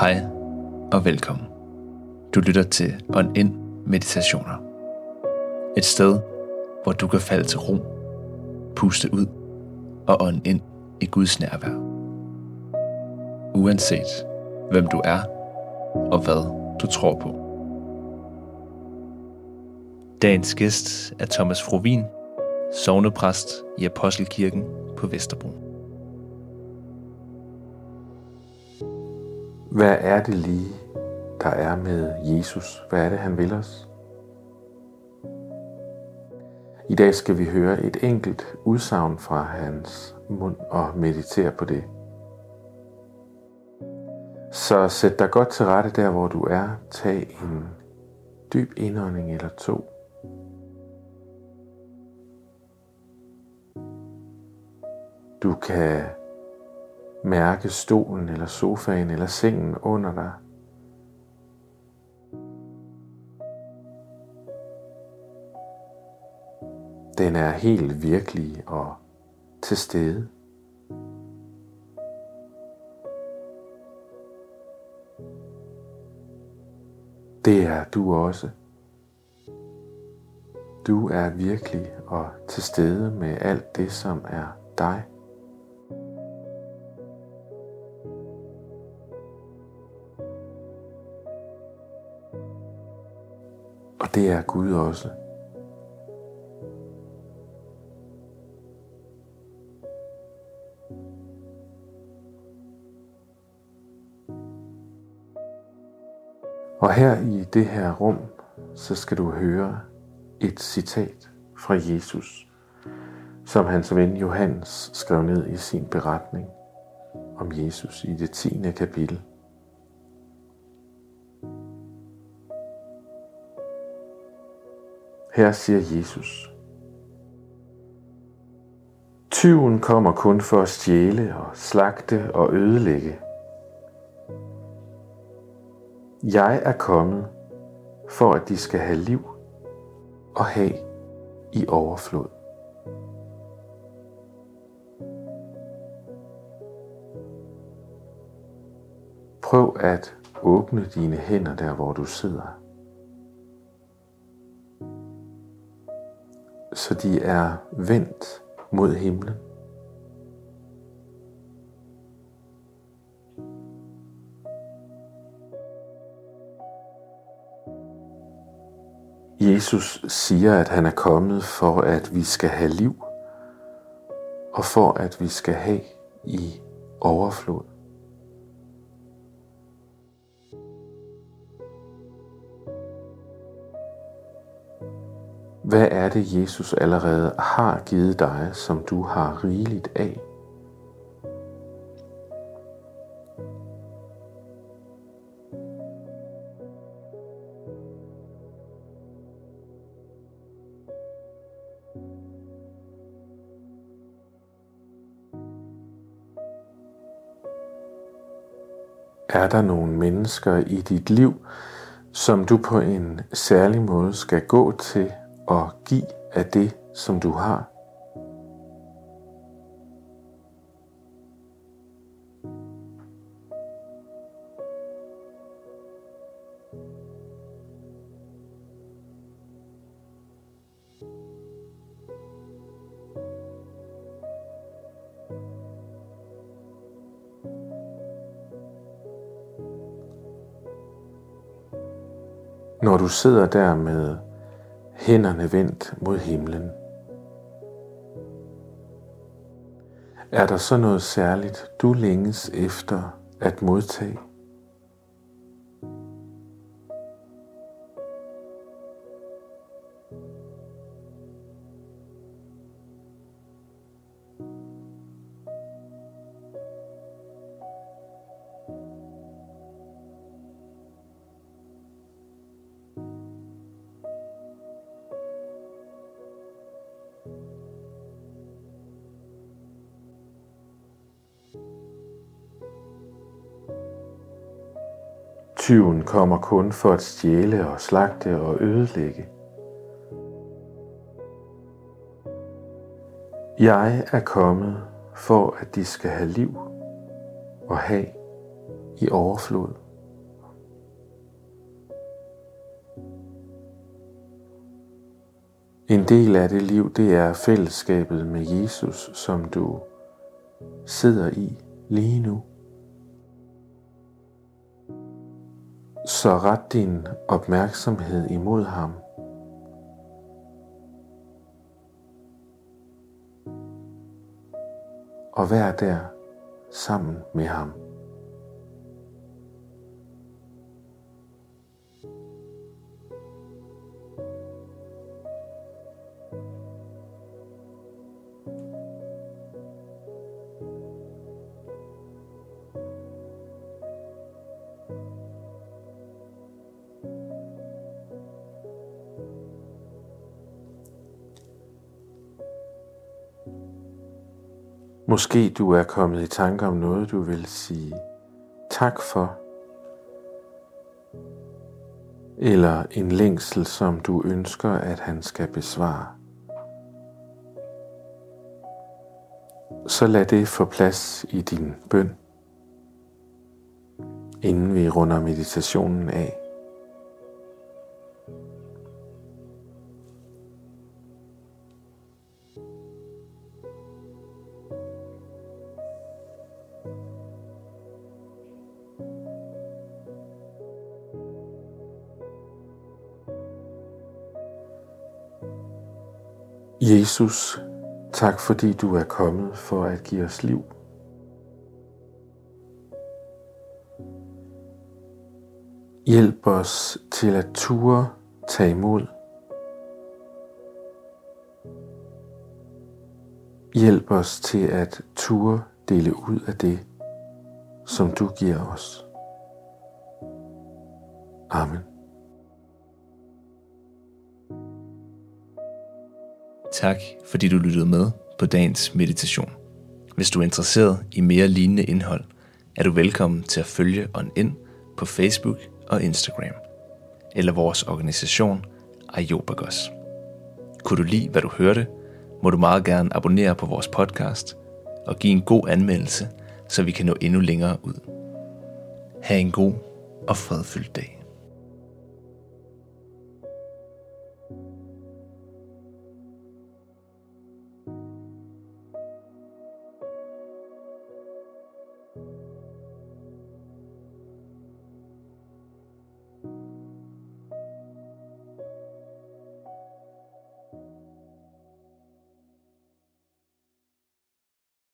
Hej og velkommen. Du lytter til On Ind Meditationer. Et sted, hvor du kan falde til ro, puste ud og ånde ind i Guds nærvær. Uanset hvem du er og hvad du tror på. Dagens gæst er Thomas Frovin, sovnepræst i Apostelkirken på Vesterbro. Hvad er det lige, der er med Jesus? Hvad er det, han vil os? I dag skal vi høre et enkelt udsagn fra hans mund og meditere på det. Så sæt dig godt til rette der, hvor du er. Tag en dyb indånding eller to. Du kan mærke stolen eller sofaen eller sengen under dig. Den er helt virkelig og til stede. Det er du også. Du er virkelig og til stede med alt det, som er dig. Og det er Gud også. Og her i det her rum, så skal du høre et citat fra Jesus, som hans ven Johannes skrev ned i sin beretning om Jesus i det 10. kapitel. Her siger Jesus, Tyven kommer kun for at stjæle og slagte og ødelægge. Jeg er kommet for at de skal have liv og have i overflod. Prøv at åbne dine hænder der, hvor du sidder. De er vendt mod himlen. Jesus siger, at han er kommet for, at vi skal have liv, og for at vi skal have i overflod. Hvad er det, Jesus allerede har givet dig, som du har rigeligt af? Er der nogle mennesker i dit liv, som du på en særlig måde skal gå til og giv af det, som du har. Når du sidder der med hænderne vendt mod himlen. Er der så noget særligt, du længes efter at modtage? Tyven kommer kun for at stjæle og slagte og ødelægge. Jeg er kommet for, at de skal have liv og have i overflod. En del af det liv, det er fællesskabet med Jesus, som du sidder i lige nu. Så ret din opmærksomhed imod ham. Og vær der sammen med ham. Måske du er kommet i tanke om noget, du vil sige tak for, eller en længsel, som du ønsker, at han skal besvare. Så lad det få plads i din bøn, inden vi runder meditationen af. Jesus, tak fordi du er kommet for at give os liv. Hjælp os til at ture tage imod. Hjælp os til at ture dele ud af det, som du giver os. Amen. Tak fordi du lyttede med på dagens meditation. Hvis du er interesseret i mere lignende indhold, er du velkommen til at følge On ind på Facebook og Instagram, eller vores organisation Ayobagos. Kunne du lide, hvad du hørte, må du meget gerne abonnere på vores podcast og give en god anmeldelse, så vi kan nå endnu længere ud. Ha' en god og fredfyldt dag.